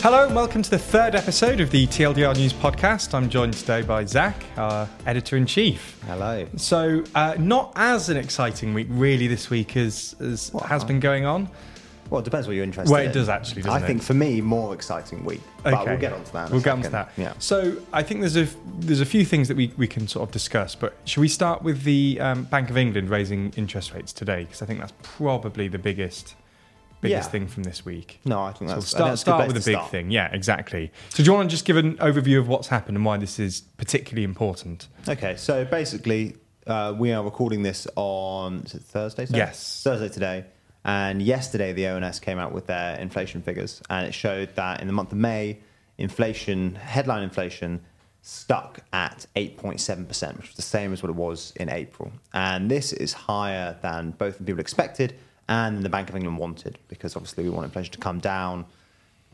Hello and welcome to the third episode of the TLDR News podcast. I'm joined today by Zac, our editor in chief. Hello. So, uh, not as an exciting week really this week as, as has been going on. Well, it depends what you're interested Well, it in. does actually, doesn't I think for me, more exciting week. But we'll get onto that. We'll get onto that. Yeah. So I think there's a there's a few things that we, we can sort of discuss, but should we start with the um, Bank of England raising interest rates today? Because I think that's probably the biggest biggest Yeah. thing from this week. No, I think So that's start, that's a good start with a big start. thing. Yeah, exactly. So do you want to just give an overview of what's happened and why this is particularly important? Okay, so basically, uh, we are recording this on is it Thursday. Today? Yes. Thursday today. And yesterday, the ONS came out with their inflation figures, and it showed that in the month of May, inflation, headline inflation, stuck at 8.7%, which was the same as what it was in April. And this is higher than both people expected and the Bank of England wanted, because obviously we want inflation to come down.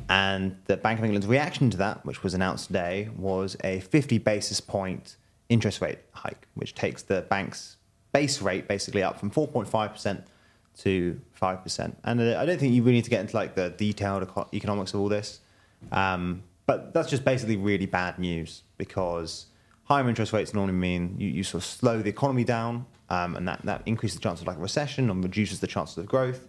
And the Bank of England's reaction to that, which was announced today, was a 50 basis point interest rate hike, which takes the bank's base rate basically up from 4.5% to 5%. And uh, I don't think you really need to get into like the detailed economics of all this. Um, but that's just basically really bad news because higher interest rates normally mean you, you sort of slow the economy down um, and that, that increases the chance of like a recession and reduces the chances of growth.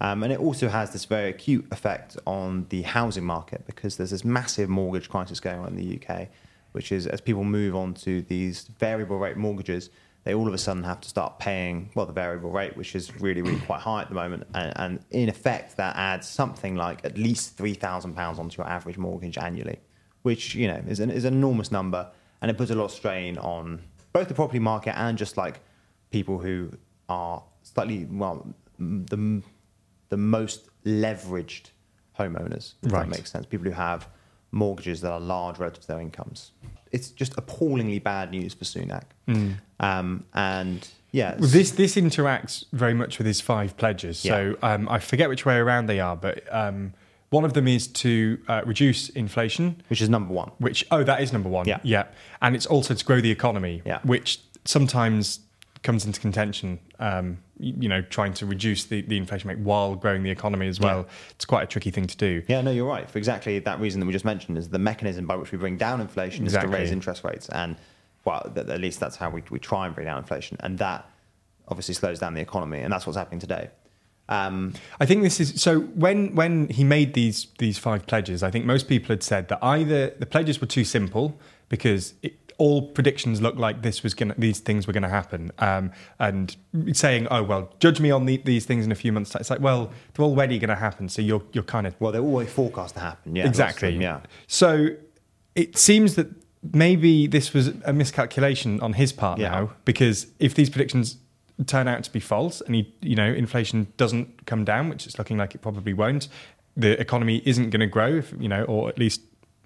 Um, and it also has this very acute effect on the housing market because there's this massive mortgage crisis going on in the UK, which is as people move on to these variable rate mortgages, they all of a sudden have to start paying, well, the variable rate, which is really, really quite high at the moment. And, and in effect, that adds something like at least £3,000 onto your average mortgage annually, which, you know, is an, is an enormous number. And it puts a lot of strain on both the property market and just like people who are slightly, well, the, the most leveraged homeowners, if Right. that makes sense. People who have mortgages that are large relative to their incomes. It's just appallingly bad news for Sunak. Um, and yeah, Well, this this interacts very much with his five pledges. So um, I forget which way around they are, but um, one of them is to uh, reduce inflation. which is number one. Which oh, that is number one. Yeah. yeah, and it's also to grow the economy. Yeah. which sometimes comes into contention. Um, you know, trying to reduce the, the inflation rate while growing the economy as well. It's quite a tricky thing to do. Yeah, no, you're right. For exactly that reason that we just mentioned is the mechanism by which we bring down inflation is to raise interest rates. And, well, th- at least that's how we, we try and bring down inflation. And that obviously slows down the economy. And that's what's happening today. Um, I think this is so. When when he made these these five pledges, I think most people had said that either the pledges were too simple because it, all predictions looked like this was going these things were going to happen, um, and saying, "Oh well, judge me on the, these things in a few months." It's like, well, they're already going to happen, so you're you're kind of well, they're always forecast to happen. Yeah, exactly. yeah. So it seems that maybe this was a miscalculation on his part Yeah. now, because if these predictions turn out to be false, and he, you know, inflation doesn't come down, which it's looking like it probably won't, the economy isn't going to grow, if, you know, or at least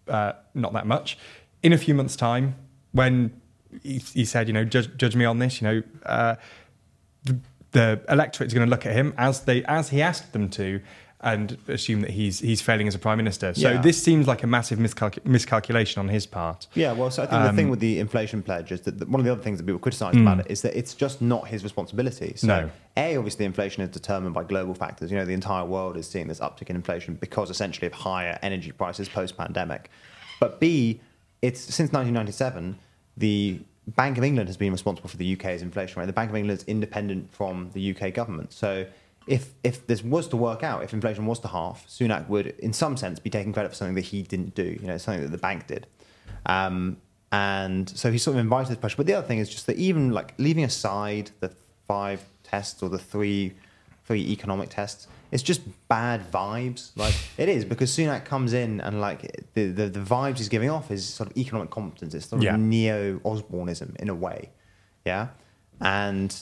uh, not that much. In a few months' time, when he, he said, you know, judge, judge me on this, you know. Uh, the, the electorate is going to look at him as they as he asked them to and assume that he's he's failing as a prime minister. So Yeah. this seems like a massive miscalc- miscalculation on his part. Yeah, well, so I think Um, the thing with the inflation pledge is that the, one of the other things that people criticised about it is that it's just not his responsibility. So, No. A, obviously, inflation is determined by global factors. You know, the entire world is seeing this uptick in inflation because essentially of higher energy prices post pandemic. But B, it's since 1997, the Bank of England has been responsible for the UK's inflation rate. The Bank of England is independent from the UK government. So, if if this was to work out, if inflation was to halve, Sunak would, in some sense, be taking credit for something that he didn't do. You know, something that the bank did. Um, and so he sort of invited this pressure. But the other thing is just that even like leaving aside the five tests or the three three economic tests, it's just bad vibes. Like it is because Sunak comes in and like the the, the vibes he's giving off is sort of economic competence. It's sort of Yeah. neo Osborneism in a way, yeah. And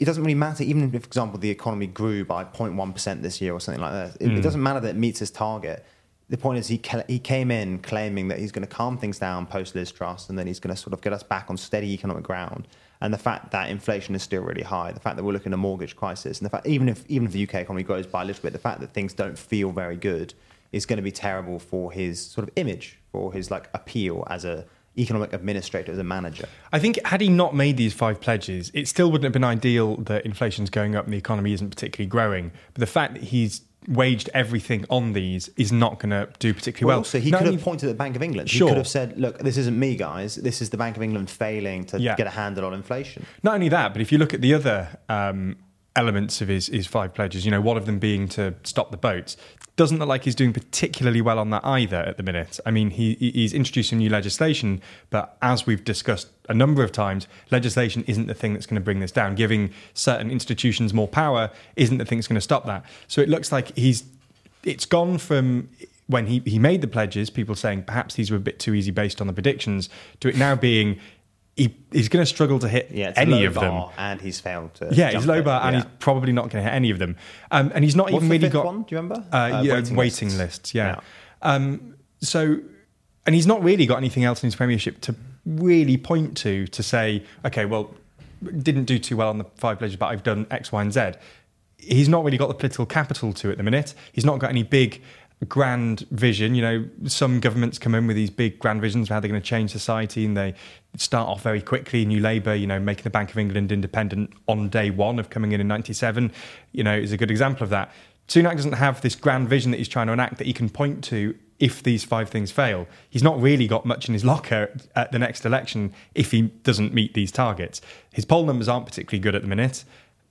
it doesn't really matter, even if, for example, the economy grew by 0.1% this year or something like that. It, it mm. doesn't matter that it meets his target. The point is, he, he came in claiming that he's going to calm things down post Liz Truss and then he's going to sort of get us back on steady economic ground. And the fact that inflation is still really high, the fact that we're looking at a mortgage crisis, and the fact even if even if the UK economy grows by a little bit, the fact that things don't feel very good is going to be terrible for his sort of image, for his like appeal as a economic administrator, as a manager. I think had he not made these five pledges, it still wouldn't have been ideal that inflation's going up and the economy isn't particularly growing. But the fact that he's waged everything on these is not going to do particularly well. So he could have pointed at the Bank of England. Sure. He could have said, "Look, this isn't me, guys. This is the Bank of England failing to Yeah. get a handle on inflation." Not only that, but if you look at the other um, elements of his, his five pledges, you know, one of them being to stop the boats, doesn't look like he's doing particularly well on that either at the minute. I mean, he, he- he's introducing new legislation, but as we've discussed a number of times, legislation isn't the thing that's going to bring this down. Giving certain institutions more power isn't the thing that's going to stop that. So it looks like he's it's gone from when he, he made the pledges, people saying perhaps these were a bit too easy based on the predictions, to it now being he, he's going to struggle to hit Yeah, any low of them. bar, and he's failed to. Yeah, he's low it. bar, and Yeah. he's probably not going to hit any of them. Um, and he's not What's even really got one? Do you remember? Uh, Uh, yeah, waiting waiting, lists. lists. yeah. Um, so, and he's not really got anything else in his premiership to really point to to say, okay, well, didn't do too well on the five pledges, but I've done X, Y, and Z. He's not really got the political capital to at the minute. He's not got any big grand vision. You know, some governments come in with these big grand visions of how they're going to change society, and they start off very quickly. New Labour, you know, making the Bank of England independent on day one of coming in in '97, you know, is a good example of that. Sunak doesn't have this grand vision that he's trying to enact that he can point to if these five things fail. He's not really got much in his locker at the next election if he doesn't meet these targets. His poll numbers aren't particularly good at the minute,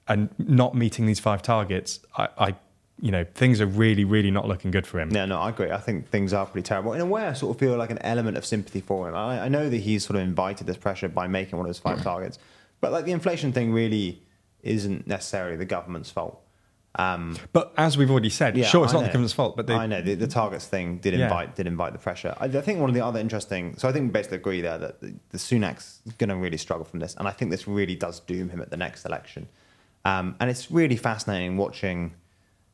and not meeting these five targets, I, I you know, things are really, really not looking good for him. No, no, I agree. I think things are pretty terrible. In a way, I sort of feel like an element of sympathy for him. I, I know that he's sort of invited this pressure by making one of those five targets, but like the inflation thing really isn't necessarily the government's fault. Um, But as we've already said, yeah, sure, it's I not the government's fault, but they, I know the, the targets thing did Yeah. invite did invite the pressure. I, I think one of the other interesting. So I think we basically agree there that the, the Sunak's going to really struggle from this, and I think this really does doom him at the next election. Um, and it's really fascinating watching,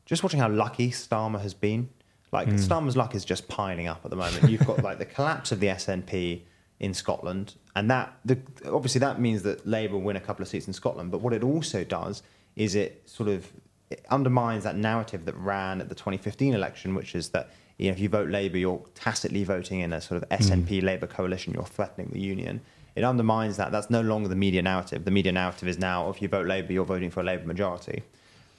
just watching how lucky Starmer has been. Like Hmm. Starmer's luck is just piling up at the moment. You've got like the collapse of the SNP in Scotland, and that the, obviously that means that Labour win a couple of seats in Scotland. But what it also does is it sort of it undermines that narrative that ran at the 2015 election, which is that you know, if you vote Labour, you're tacitly voting in a sort of SNP Labour coalition. You're threatening the union. It undermines that. That's no longer the media narrative. The media narrative is now, if you vote Labour, you're voting for a Labour majority.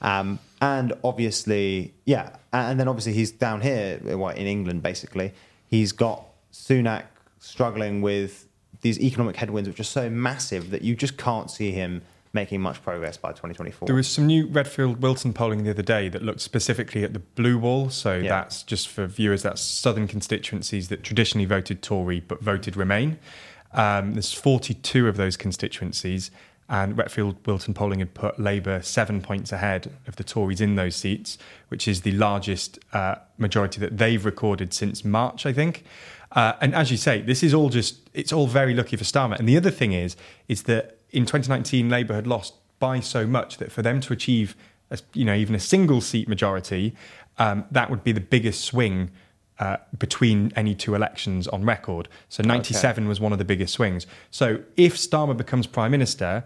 Um, and obviously, yeah, and then obviously he's down here, what, in England, basically. He's got Sunak struggling with these economic headwinds, which are so massive that you just can't see him making much progress by 2024. There was some new Redfield Wilton polling the other day that looked specifically at the blue wall. So Yeah. that's just for viewers, that's southern constituencies that traditionally voted Tory but voted Remain. Um, there's 42 of those constituencies, and Redfield Wilton polling had put Labour seven points ahead of the Tories in those seats, which is the largest uh, majority that they've recorded since March, I think. Uh, and as you say, this is all just, it's all very lucky for Starmer. And the other thing is, is that in 2019, Labour had lost by so much that for them to achieve, a, you know, even a single seat majority, um, that would be the biggest swing uh, between any two elections on record. So 97 was one of the biggest swings. So if Starmer becomes prime minister,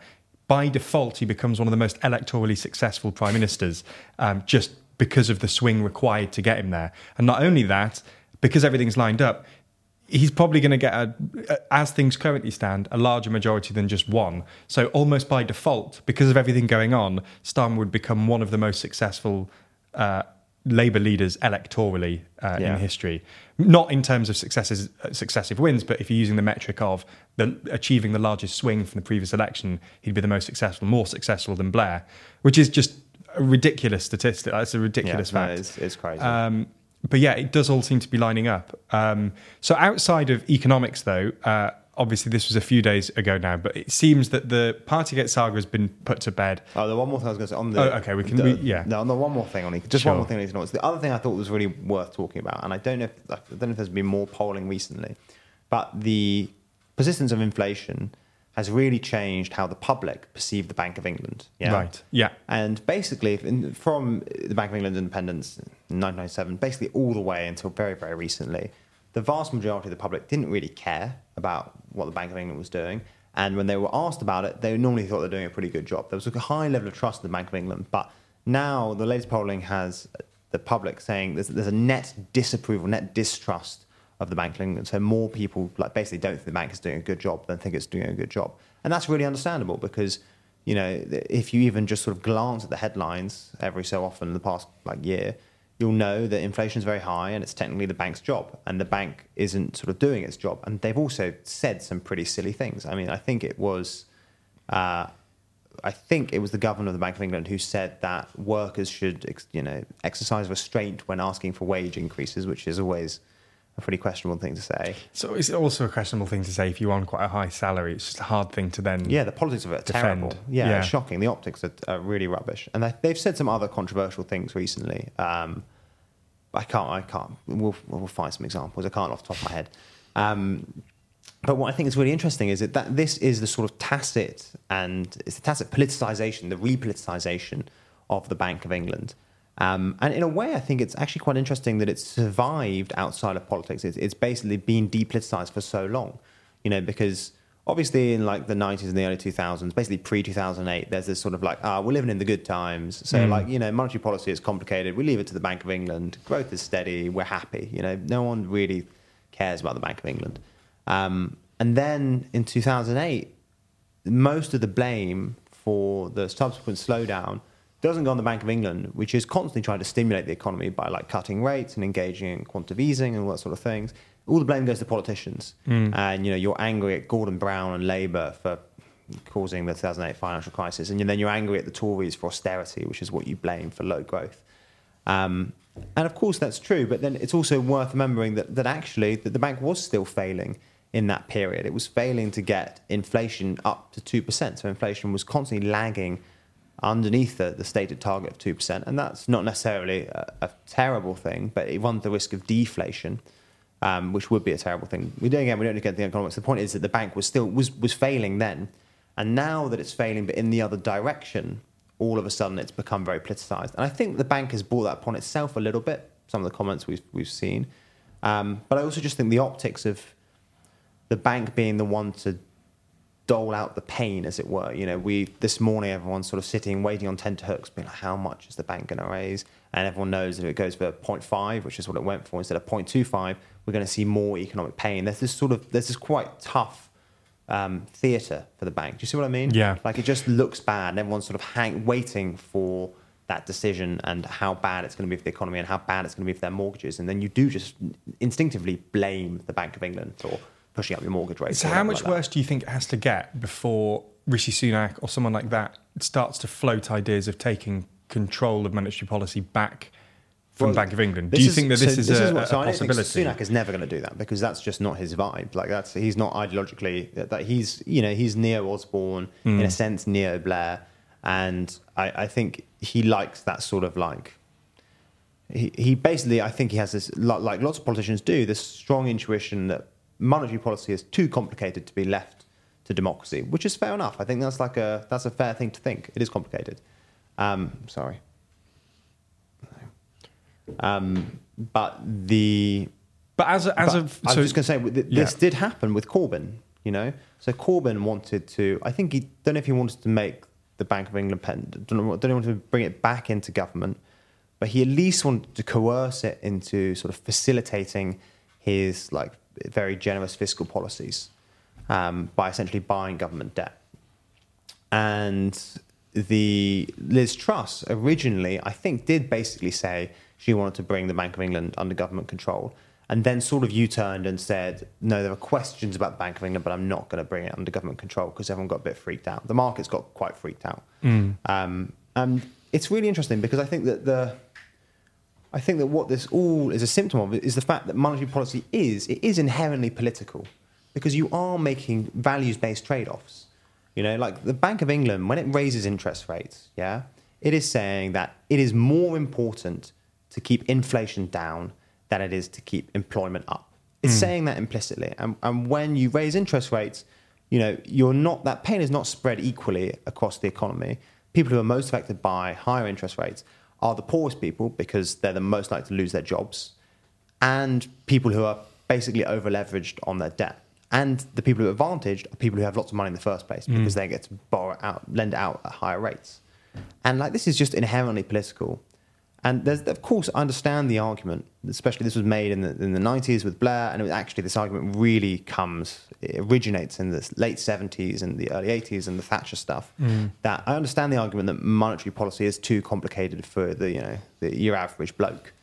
by default, he becomes one of the most electorally successful prime ministers, um, just because of the swing required to get him there. And not only that, because everything's lined up, he's probably going to get a, as things currently stand, a larger majority than just one. So almost by default, because of everything going on, Starmer would become one of the most successful uh, Labour leaders electorally uh, Yeah. in history. Not in terms of successes, uh, successive wins, but if you're using the metric of the, achieving the largest swing from the previous election, he'd be the most successful, more successful than Blair, which is just a ridiculous statistic. That's a ridiculous no, fact. it's, it's crazy. Um, but yeah, it does all seem to be lining up. Um, so outside of economics, though, uh, obviously this was a few days ago now, but it seems that the Partygate saga has been put to bed. Oh, the one more thing I was going to say on the. Oh, okay, we can- the- we- yeah. No, no, one more thing on just Sure. one more thing on economics. The other thing I thought was really worth talking about, and I don't know if I don't know if there's been more polling recently, but the persistence of inflation has really changed how the public perceive the Bank of England. Yeah? Right. Yeah. And basically, from the Bank of England's independence in 1997, basically all the way until very, very recently, the vast majority of the public didn't really care about what the Bank of England was doing. And when they were asked about it, they normally thought they're doing a pretty good job. There was a high level of trust in the Bank of England. But now the latest polling has the public saying there's, there's a net disapproval, net distrust of the Bank of England. So more people like basically don't think the bank is doing a good job than think it's doing a good job, and that's really understandable because you know if you even just sort of glance at the headlines every so often in the past like year, you'll know that inflation is very high and it's technically the bank's job, and the bank isn't sort of doing its job. And they've also said some pretty silly things. I mean, I think it was. Uh, I think it was the governor of the Bank of England who said that workers should, you know, exercise restraint when asking for wage increases, which is always a pretty questionable thing to say. So it's also a questionable thing to say if you're on quite a high salary. It's just a hard thing to then. Yeah, the politics of it are defend. terrible. Yeah, Yeah. shocking. The optics are, are really rubbish, and they, they've said some other controversial things recently. Um, I can't. I can't. We'll, we'll find some examples. I can't off the top of my head. Um, but what I think is really interesting is that, that this is the sort of tacit and it's the tacit politicization, the repoliticization of the Bank of England. Um, and in a way, I think it's actually quite interesting that it's survived outside of politics. It's, it's basically been depoliticized for so long, you know, because obviously in like the 90s and the early 2000s, basically pre 2008, there's this sort of like, ah, we're living in the good times. So, Mm. like, you know, monetary policy is complicated. We leave it to the Bank of England. Growth is steady. We're happy. You know, no one really cares about the Bank of England. Um, and then in 2008, most of the blame for the subsequent slowdown doesn't go on the Bank of England, which is constantly trying to stimulate the economy by like cutting rates and engaging in quantitative easing and all that sort of things. All the blame goes to politicians, and you know you're angry at Gordon Brown and Labour for causing the 2008 financial crisis, and then you're angry at the Tories for austerity, which is what you blame for low growth. Um, and of course that's true, but then it's also worth remembering that, that actually that the bank was still failing in that period. It was failing to get inflation up to 2%. So inflation was constantly lagging underneath the, the stated target of 2%. And that's not necessarily a, a terrible thing, but it runs the risk of deflation. Um, which would be a terrible thing. We don't again. We don't look at the economics. The point is that the bank was still was was failing then, and now that it's failing, but in the other direction, all of a sudden it's become very politicized. And I think the bank has brought that upon itself a little bit. Some of the comments we've we've seen, um, but I also just think the optics of the bank being the one to dole out the pain, as it were. You know, we this morning everyone's sort of sitting waiting on tenterhooks, being like, how much is the bank going to raise? And everyone knows that if it goes for 0.5, which is what it went for, instead of 0.25, we're going to see more economic pain. There's this sort of there's this quite tough um, theatre for the bank. Do you see what I mean? Yeah. Like it just looks bad, and everyone's sort of hang, waiting for that decision and how bad it's going to be for the economy and how bad it's going to be for their mortgages. And then you do just instinctively blame the Bank of England for pushing up your mortgage rates. So how much like worse do you think it has to get before Rishi Sunak or someone like that starts to float ideas of taking control of monetary policy back from Well, Bank of England? Do This you think that so this is a, what- a so I don't think possibility? Sunak is never going to do that because that's just not his vibe. Like that's he's not ideologically that that he's you know he's neo Osborne Hmm. in a sense neo Blair, and I, I think he likes that sort of like. He, he basically, I think he has this, like lots of politicians do, this strong intuition that monetary policy is too complicated to be left to democracy, which is fair enough. I think that's like a that's a fair thing to think. It is complicated. Um, sorry. Um, but the but as a, as but a I was just going to say this Yeah. did happen with Corbyn. You know, so Corbyn wanted to. I think he don't know if he wanted to make the Bank of England pen. Don't know. Don't know want to bring it back into government, but he at least wanted to coerce it into sort of facilitating his like very generous fiscal policies um, by essentially buying government debt. And the Liz Truss originally, I think, did basically say she wanted to bring the Bank of England under government control, and then sort of U-turned and said, "No, there are questions about the Bank of England, but I'm not going to bring it under government control because everyone got a bit freaked out. The markets got quite freaked out, um, and it's really interesting because I think that the I think that what this all is a symptom of is the fact that monetary policy is it is inherently political because you are making values-based trade-offs. You know, like the Bank of England when it raises interest rates, yeah, it is saying that it is more important to keep inflation down than it is to keep employment up. It's hmm. saying that implicitly, and, and when you raise interest rates, you know, you're not that pain is not spread equally across the economy. People who are most affected by higher interest rates are the poorest people because they're the most likely to lose their jobs, and people who are basically over leveraged on their debt. And the people who are advantaged are people who have lots of money in the first place because mm. they get to borrow out, lend out at higher rates. And like this is just inherently political. And there's, of course, I understand the argument, especially this was made in the, in the 90s with Blair, and it was actually this argument really comes, it originates in the late 70s and the early 80s and the Thatcher stuff. Mm. That I understand the argument that monetary policy is too complicated for the, you know, the, your average bloke.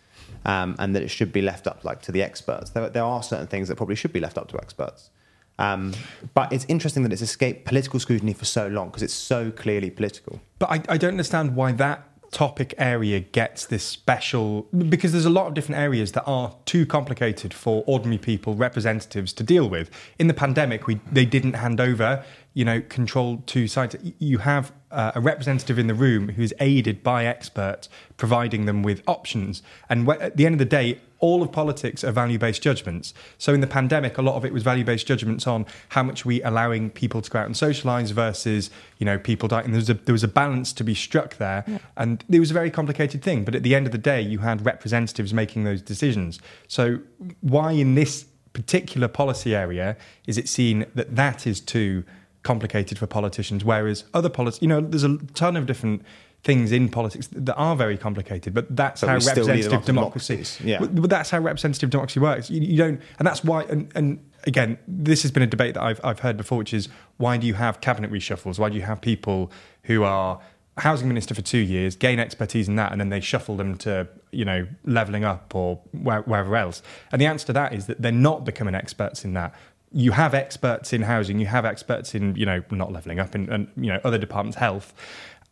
Um, and that it should be left up like to the experts. There, there are certain things that probably should be left up to experts. Um, but it's interesting that it's escaped political scrutiny for so long because it's so clearly political. But I, I don't understand why that topic area gets this special because there's a lot of different areas that are too complicated for ordinary people representatives to deal with. In the pandemic we they didn't hand over you know control to sites you have uh, a representative in the room who's aided by experts providing them with options and wh- at the end of the day all of politics are value based judgments. So in the pandemic, a lot of it was value based judgments on how much we allowing people to go out and socialise versus you know people dying. There was a there was a balance to be struck there, yeah. and it was a very complicated thing. But at the end of the day, you had representatives making those decisions. So why in this particular policy area is it seen that that is too complicated for politicians, whereas other politics, you know, there's a ton of different things in politics that are very complicated, but that's but how representative democracy. Yeah, but, that's how representative democracy works. You, you don't, and that's why. And, and, again, this has been a debate that I've I've heard before, which is why do you have cabinet reshuffles? Why do you have people who are housing minister for two years, gain expertise in that, and then they shuffle them to you know leveling up or where, wherever else? And the answer to that is that they're not becoming experts in that you have experts in housing, you have experts in, you know, not leveling up and, and you know, other departments, health.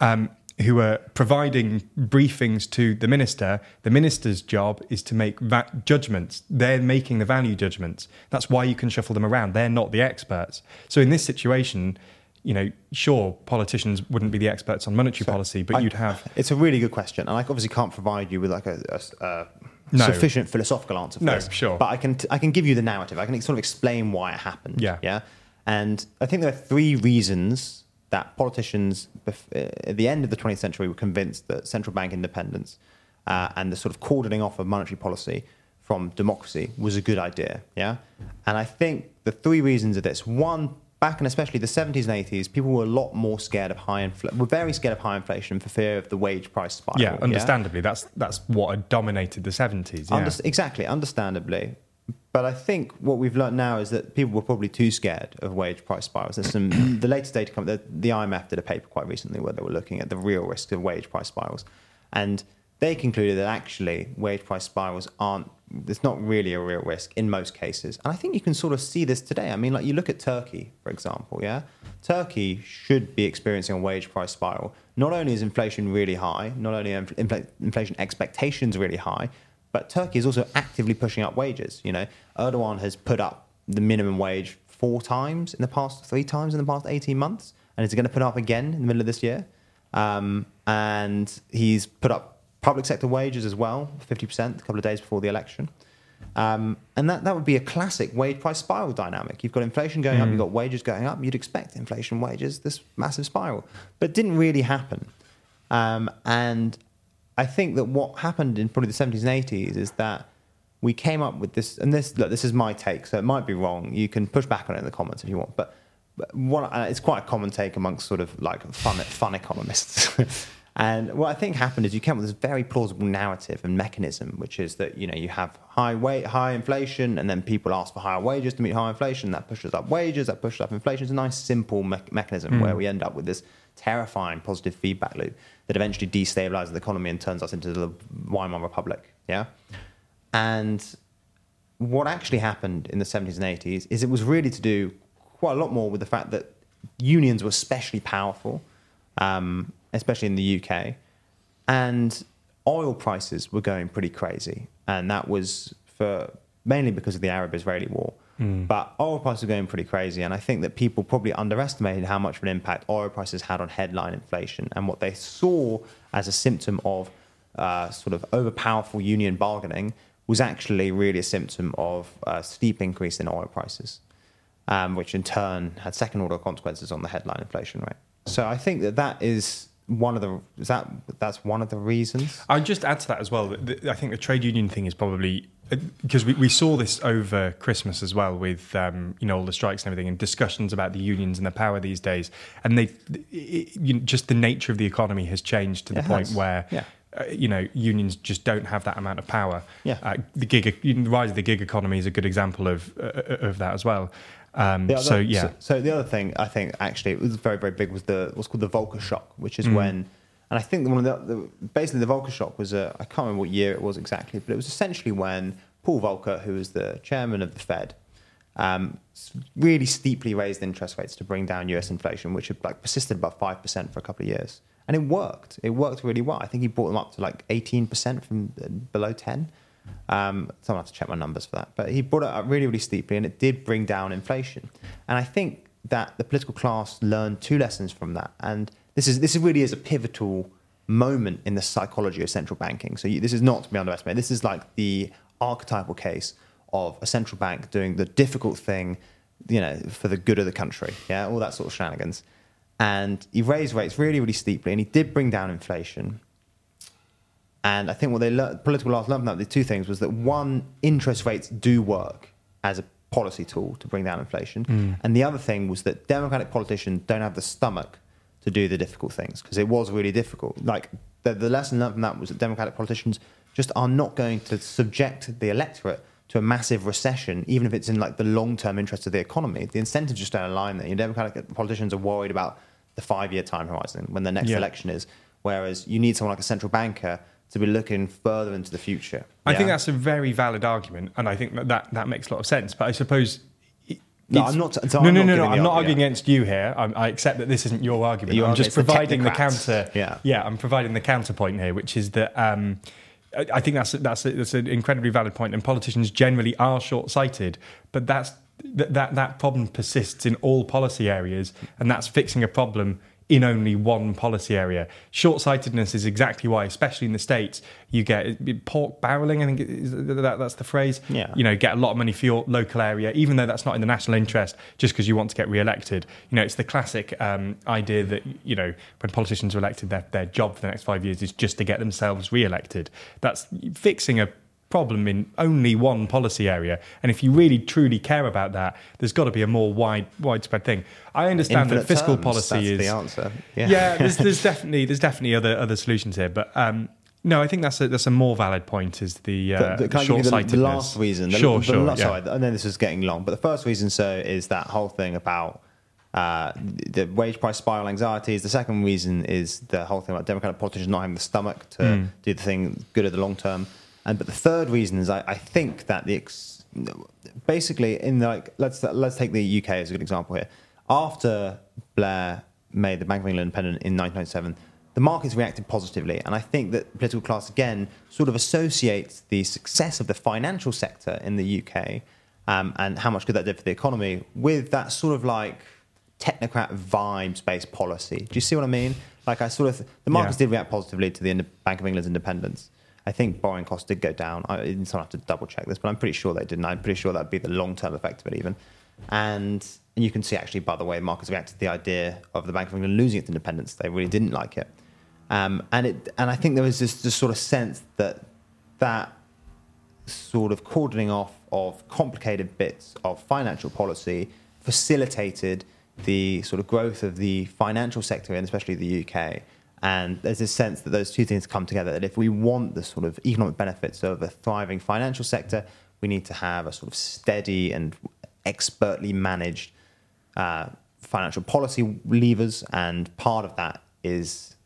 Um, who are providing briefings to the minister. The minister's job is to make va- judgments. They're making the value judgments. That's why you can shuffle them around. They're not the experts. So in this situation, you know, sure, politicians wouldn't be the experts on monetary so policy, but I, you'd have. It's a really good question, and I obviously can't provide you with like a, a, a no. sufficient philosophical answer for no, this. sure. But I can t- I can give you the narrative. I can sort of explain why it happened. Yeah. Yeah. And I think there are three reasons that politicians uh, at the end of the 20th century were convinced that central bank independence uh, and the sort of cordoning off of monetary policy from democracy was a good idea. Yeah, and I think the three reasons of this: one, back in especially the 70s and 80s, people were a lot more scared of high inflation. Were very scared of high inflation for fear of the wage price spiral. Yeah, understandably, yeah? that's that's what had dominated the 70s. Yeah. Under- exactly, understandably. But I think what we've learned now is that people were probably too scared of wage price spirals. There's some the latest data come. The, the IMF did a paper quite recently where they were looking at the real risks of wage price spirals, and they concluded that actually wage price spirals aren't. It's not really a real risk in most cases, and I think you can sort of see this today. I mean, like you look at Turkey, for example. Yeah, Turkey should be experiencing a wage price spiral. Not only is inflation really high, not only are infl- inflation expectations really high, but Turkey is also actively pushing up wages. You know, Erdogan has put up the minimum wage four times in the past, three times in the past 18 months, and is going to put up again in the middle of this year. Um, and he's put up public sector wages as well, 50% a couple of days before the election. Um, and that, that would be a classic wage price spiral dynamic. You've got inflation going mm. up, you've got wages going up. You'd expect inflation, wages, this massive spiral. But it didn't really happen. Um, and I think that what happened in probably the 70s and 80s is that we came up with this, and this look, this is my take, so it might be wrong. You can push back on it in the comments if you want, but, but what, uh, it's quite a common take amongst sort of like fun, fun economists. and what I think happened is you came up with this very plausible narrative and mechanism, which is that you know you have high weight, high inflation, and then people ask for higher wages to meet high inflation. That pushes up wages, that pushes up inflation. It's a nice simple me- mechanism mm. where we end up with this terrifying positive feedback loop that eventually destabilizes the economy and turns us into the Weimar Republic. Yeah. And what actually happened in the 70s and 80s is it was really to do quite a lot more with the fact that unions were especially powerful, um, especially in the UK, and oil prices were going pretty crazy. And that was for mainly because of the Arab Israeli war. Mm. But oil prices are going pretty crazy, and I think that people probably underestimated how much of an impact oil prices had on headline inflation, and what they saw as a symptom of uh, sort of overpowerful union bargaining was actually really a symptom of a steep increase in oil prices, um, which in turn had second order consequences on the headline inflation rate. So I think that that is one of the is that that's one of the reasons. I'd just add to that as well. I think the trade union thing is probably because we, we saw this over Christmas as well with um, you know all the strikes and everything and discussions about the unions and the power these days and they you know, just the nature of the economy has changed to the it point has. where yeah. uh, you know, unions just don't have that amount of power. Yeah. Uh, the gig, the rise of the gig economy is a good example of uh, of that as well. Um, other- so yeah, So, so the other thing I think actually it was very very big was the what's called the Volcker shock, which is Mm. when, and I think one of the, the basically the Volcker shock was a I can't remember what year it was exactly, but it was essentially when Paul Volcker, who was the chairman of the Fed, um, really steeply raised interest rates to bring down U.S. inflation, which had like persisted above five percent for a couple of years, and it worked. It worked really well. I think he brought them up to like eighteen percent from uh, below ten. Um, so I'll have to check my numbers for that. But he brought it up really, really steeply, and it did bring down inflation. And I think that the political class learned two lessons from that. And this is this really is a pivotal moment in the psychology of central banking. So you, this is not to be underestimated. This is like the archetypal case of a central bank doing the difficult thing, you know, for the good of the country. Yeah, all that sort of shenanigans. And he raised rates really, really steeply, and he did bring down inflation. And I think what they learned, political class learned from that, the two things was that one, interest rates do work as a policy tool to bring down inflation. Mm. And the other thing was that democratic politicians don't have the stomach to do the difficult things because it was really difficult. Like the, the lesson learned from that was that democratic politicians just are not going to subject the electorate to a massive recession, even if it's in like the long-term interest of the economy. The incentives just don't align there. Your democratic politicians are worried about the five-year time horizon when the next Yeah. election is, whereas you need someone like a central banker to be looking further into the future. I think that's a very valid argument, and I think that that, that makes a lot of sense. But I suppose. No, I'm not- so no, I'm no, not no, no. I'm not arguing yeah. against you here. I'm, I accept that this isn't your argument. You I'm just against the providing the, counter. Yeah. yeah, I'm providing the counterpoint here, which is that um, I, I think that's that's that's an incredibly valid point, and politicians generally are short-sighted, but that's that that that problem persists in all policy areas, and that's fixing a problem in only one policy area. Short sightedness is exactly why, especially in the States, you get pork barreling, I think is that, that's the phrase. Yeah. You know, get a lot of money for your local area, even though that's not in the national interest, just because you want to get re elected. You know, it's the classic um, idea that, you know, when politicians are elected, their, their job for the next five years is just to get themselves re elected. That's fixing a problem in only one policy area. And if you really truly care about that, there's got to be a more wide widespread thing. I understand Infinite that fiscal terms, policy that's is the answer. yeah, Yeah. there's, there's definitely there's definitely other other solutions here, but um, no, I think that's a, that's a more valid point. Is the, uh, The- the- can I give you the, short-sightedness? the last reason? The, sure, sure. yeah. Sorry, I know this is getting long, but the first reason so is that whole thing about uh, the wage price spiral anxieties. The second reason is the whole thing about Democratic politicians not having the stomach to Mm. do the thing good at the long term. And but the third reason is I, I think that the ex- basically in the, like let's let's take the UK as a good example here. After Blair made the Bank of England independent in 1997, the markets reacted positively, and I think that the political class again sort of associates the success of the financial sector in the UK um, and how much good that did for the economy with that sort of like technocrat vibes-based policy. Do you see what I mean? Like I sort of the markets Yeah. did react positively to the Bank of England's independence. I think borrowing costs did go down. I someone have to double check this, but I'm pretty sure they didn't. I'm pretty sure that'd be the long term effect of it, even. And and you can see actually by the way markets reacted to the idea of the Bank of England losing its independence. They really didn't like it, um, and it and I think there was this, this sort of sense that that sort of cordoning off of complicated bits of financial policy facilitated the sort of growth of the financial sector, and especially the UK. And there's this sense that those two things come together. That if we want the sort of economic benefits of a thriving financial sector, we need to have a sort of steady and expertly managed uh, financial policy levers. And part of that is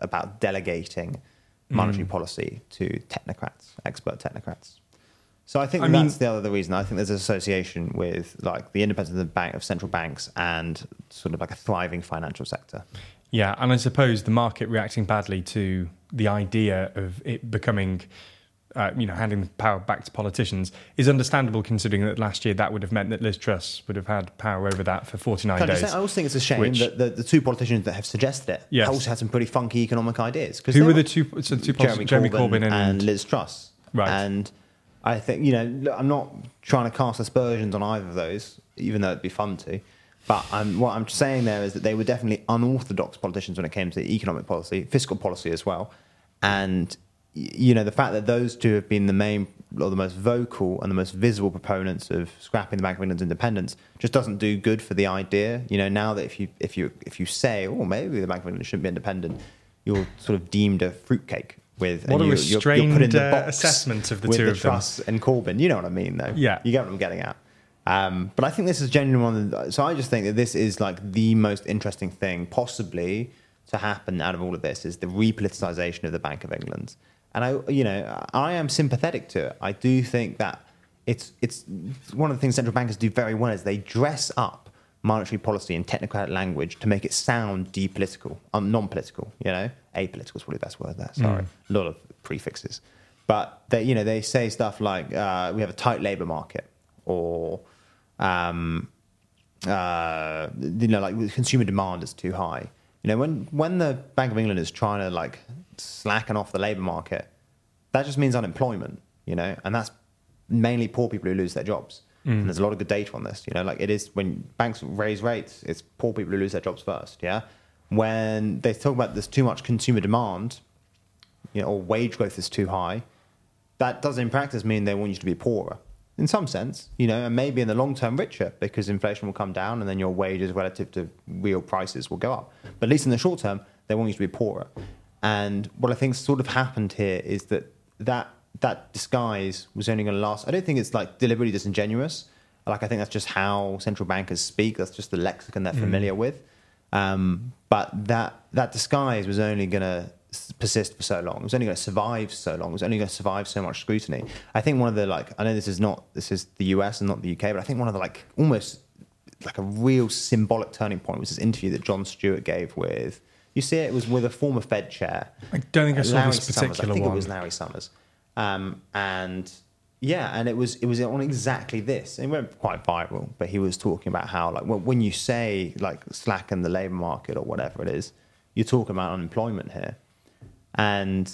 about delegating monetary Mm. policy to technocrats, expert technocrats. So I think I that mean- that's the other reason. I think there's an association with like the independence of the bank of central banks and sort of like a thriving financial sector. Yeah, and I suppose the market reacting badly to the idea of it becoming, uh, you know, handing the power back to politicians is understandable, considering that last year that would have meant that Liz Truss would have had power over that for 49 Can I, days. just say, I also think it's a shame which- that the, the two politicians that have suggested it Yes. also had some pretty funky economic ideas. Who they were the two? So the two Jeremy, polis- Jeremy Corbyn, Corbyn, and, and Liz Truss. Right. And I think, you know, look, I'm not trying to cast aspersions on either of those, even though it'd be fun to. But I'm, what I'm saying there is that they were definitely unorthodox politicians when it came to economic policy, fiscal policy as well. And, you know, the fact that those two have been the main or the most vocal and the most visible proponents of scrapping the Bank of England's independence just doesn't do good for the idea. You know, now that if you if you if you say, oh, maybe the Bank of England shouldn't be independent, you're sort of deemed a fruitcake with. What a you- restrained, the uh, assessment of the with two the of them. Truss and Corbyn. You know what I mean, though. Yeah. you get what I'm getting at. Um, but I think this is genuinely one. Of the, so I just think that this is like the most interesting thing possibly to happen out of all of this is the repoliticization of the Bank of England. And I, you know, I am sympathetic to it. I do think that it's it's one of the things central bankers do very well is they dress up monetary policy in technocratic language to make it sound depolitical, um, non-political. You know, apolitical is probably the best word there. Sorry, a lot of prefixes. But they, you know, they say stuff like uh, we have a tight labour market, or um, uh, you know, like consumer demand is too high. You know, when when the Bank of England is trying to like slacken off the labour market, that just means unemployment. You know, and that's mainly poor people who lose their jobs. And there's a lot of good data on this. You know, like it is when banks raise rates, it's poor people who lose their jobs first. Yeah, when they talk about there's too much consumer demand, you know, or wage growth is too high, that does in practice mean they want you to be poorer in some sense, you know, and maybe in the long term richer because inflation will come down and then your wages relative to real prices will go up. But at least in the short term, they want you to be poorer. And what I think sort of happened here is that that, that disguise was only going to last. I don't think it's like deliberately disingenuous. Like, I think that's just how central bankers speak. That's just the lexicon they're familiar with. Um, but that, that disguise was only going to persist for so long. It was only going to survive so long. It was only going to survive so much scrutiny. I think one of the like I know this is not this is the US and not the UK, but I think one of the like almost like a real symbolic turning point was this interview that Jon Stewart gave with. You see, it was with a former Fed chair. I don't think I saw Larry this Summers. I think one. it was Larry Summers, um, and yeah, and it was it was on exactly this. It went quite viral, but he was talking about how like well, when you say like slacken the labour market or whatever it is, you're talking about unemployment here, and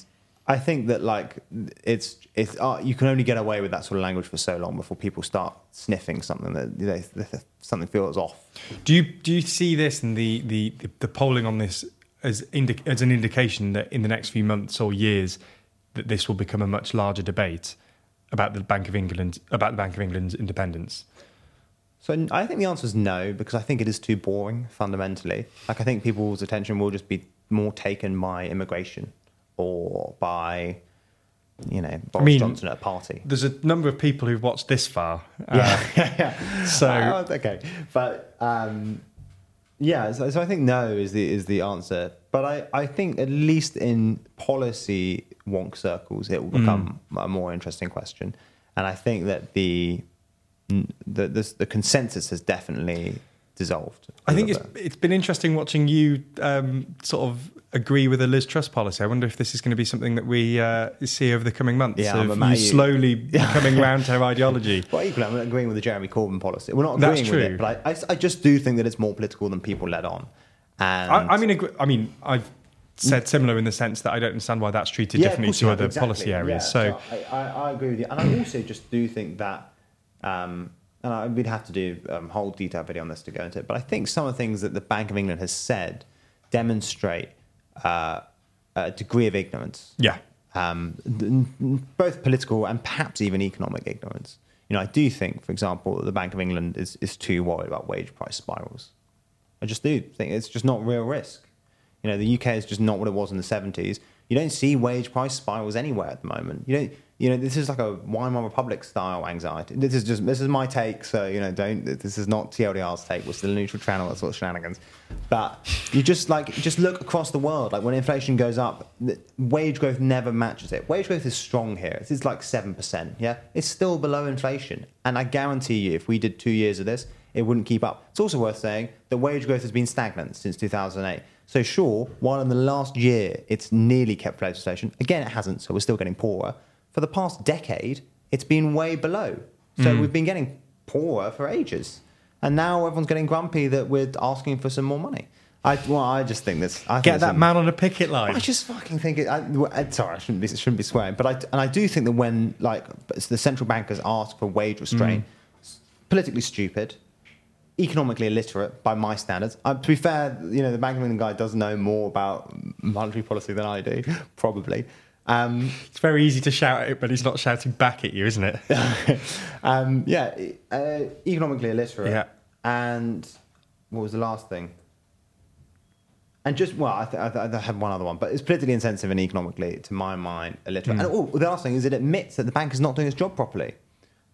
I think that like it's it's uh, you can only get away with that sort of language for so long before people start sniffing something that something feels off. Do you do you see this and the the, the, the polling on this as indi- as an indication that in the next few months or years that this will become a much larger debate about the Bank of England about the Bank of England's independence? So I think the answer is no because I think it is too boring fundamentally. Like I think people's attention will just be more taken by immigration or by you know Boris mean- Johnson at a party. There's a number of people who've watched this far. Uh, yeah. so- Uh, okay, but um, yeah, so, so I think no is the is the answer. But I, I think at least in policy wonk circles, it will become a more interesting question. And I think that the the the, the consensus has definitely dissolved. I think it's bit. it's been interesting watching you um, sort of agree with a Liz Truss policy. I wonder if this is going to be something that we uh, see over the coming months. Yeah, of you ma- slowly coming round to her ideology. Well, equally, I'm agreeing with the Jeremy Corbyn policy. We're not That's agreeing with it, but I, I, I just do think that it's more political than people let on. And I, I mean, agree- I mean, I've said similar in the sense that I don't understand why that's treated Yeah, differently to other exactly. policy areas. Yeah, so, I, I, I agree with you, and I also just do think that, um, and I, we'd have to do a um, whole detailed video on this to go into it. But I think some of the things that the Bank of England has said demonstrate uh, a degree of ignorance, yeah, um, both political and perhaps even economic ignorance. You know, I do think, for example, that the Bank of England is, is too worried about wage price spirals. I just do think it's just not real risk. You know, the UK is just not what it was in the 70s. You don't see wage price spirals anywhere at the moment. You don't, you know, this is like a Weimar Republic style anxiety. This is just, this is my take. So, you know, don't, this is not TLDR's take. We're still a neutral channel, that of shenanigans. But you just like, just look across the world. Like when inflation goes up, wage growth never matches it. Wage growth is strong here. It's is like 7%. Yeah. It's still below inflation. And I guarantee you, if we did two years of this, it wouldn't keep up. It's also worth saying that wage growth has been stagnant since 2008. So sure, while in the last year it's nearly kept with inflation, again it hasn't, so we're still getting poorer. For the past decade, it's been way below. So we've been getting poorer for ages. And now everyone's getting grumpy that we're asking for some more money. I, well, I just think this. I get it's that man on a picket line. I just fucking think it. I, I- sorry, I shouldn't be shouldn't be swearing, but I and I do think that when like the central bankers ask for wage restraint, s- politically stupid, economically illiterate by my standards. Uh, to be fair, you know the Bank of England guy does know more about monetary policy than I do, probably. Um, it's very easy to shout at it, but he's not shouting back at you, isn't it? um, yeah, uh, economically illiterate. Yeah. And what was the last thing? And just well, I, th- I, th- I have one other one, but it's politically insensitive and economically, to my mind, illiterate. And oh, the last thing is it admits that the bank is not doing its job properly,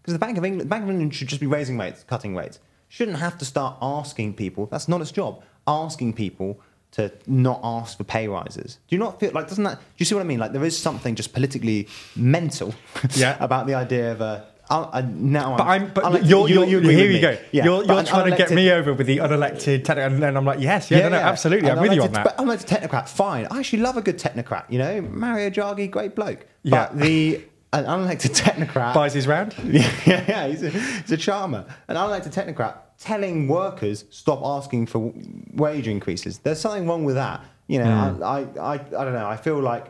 because the Bank of England, the Bank of England should just be raising rates, cutting rates. Shouldn't have to start asking people. That's not its job. Asking people to not ask for pay rises. Do you not feel like doesn't that? Do you see what I mean? Like there is something just politically mental Yeah. about the idea of a. Uh, uh, now, But I'm, but unelected- you're, you- you're, you here you go. Yeah, you're you're trying to get me over with the unelected technocrat, and then I'm like, yes, yeah, no, no, absolutely, I'm An with you on that. But unelected technocrat, fine. I actually love a good technocrat. You know, Mario Draghi, great bloke. Yeah. But the an unelected technocrat Buys his round. yeah, yeah, yeah, he's a, he's a charmer. An unelected technocrat telling workers stop asking for wage increases. There's something wrong with that. You know, Hmm. I, I, I, I don't know. I feel like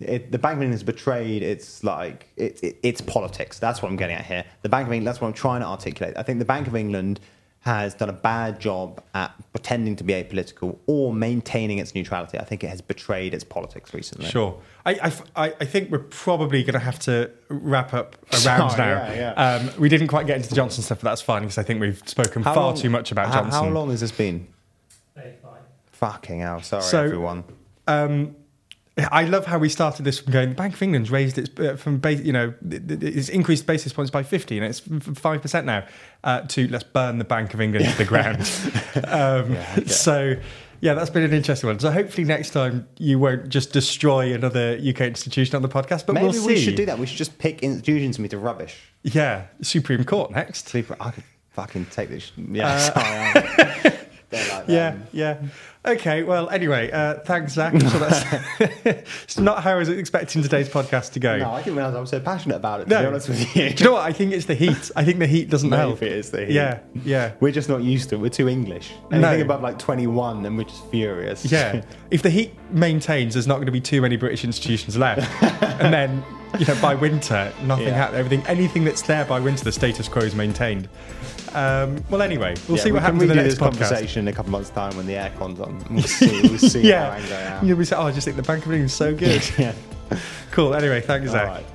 it, the Bank of England is betrayed its like it, it, its politics. That's what I'm getting at here. The Bank of England. That's what I'm trying to articulate. I think the Bank of England has done a bad job at pretending to be apolitical or maintaining its neutrality. I think it has betrayed its politics recently. Sure. I I think we're probably going to have to wrap up around Sorry, now. yeah, yeah. Um, we didn't quite get into the Johnson stuff, but that's fine because I think we've spoken How far long- too much about how, Johnson. How long has this been? Very fine. Fucking hell! Sorry, So- everyone. Um, I love how we started this from going. The Bank of England's raised its uh, from base, you know, it's increased basis points by fifty, and it's five percent now. Uh, to let's burn the Bank of England to the ground. um, Yeah, okay. So, yeah, that's been an interesting one. So hopefully next time you won't just destroy another UK institution on the podcast, but Maybe we'll we should do that. We should just pick institutions and be to rubbish. Yeah, Supreme Court next. I could fucking take this. Yeah, Uh, sorry, I'm- They're like Yeah, them. yeah. Okay, well, anyway, uh, thanks, Zac. I'm that's it's not how I was expecting today's podcast to go. No, I didn't realize I was so passionate about it. To No. be honest with you, Do you know what? I think it's the heat. I think the heat doesn't Maybe help. it is the heat. Yeah, yeah, we're just not used to it. We're too English. No. Anything above like 21, and we're just furious. yeah. if the heat maintains, there's not going to be too many British institutions left, and then you know by winter, nothing Yeah. happens. Everything, anything that's there by winter, the status quo is maintained. Um, well, anyway, we'll Yeah, see what happens in the next conversation in a couple months' time when the aircon's on. We'll see. We'll see yeah, how angry I am. you'll be saying, "Oh, I just think the Bank of England's so good." yeah. cool. Anyway, thanks, All Zac. right.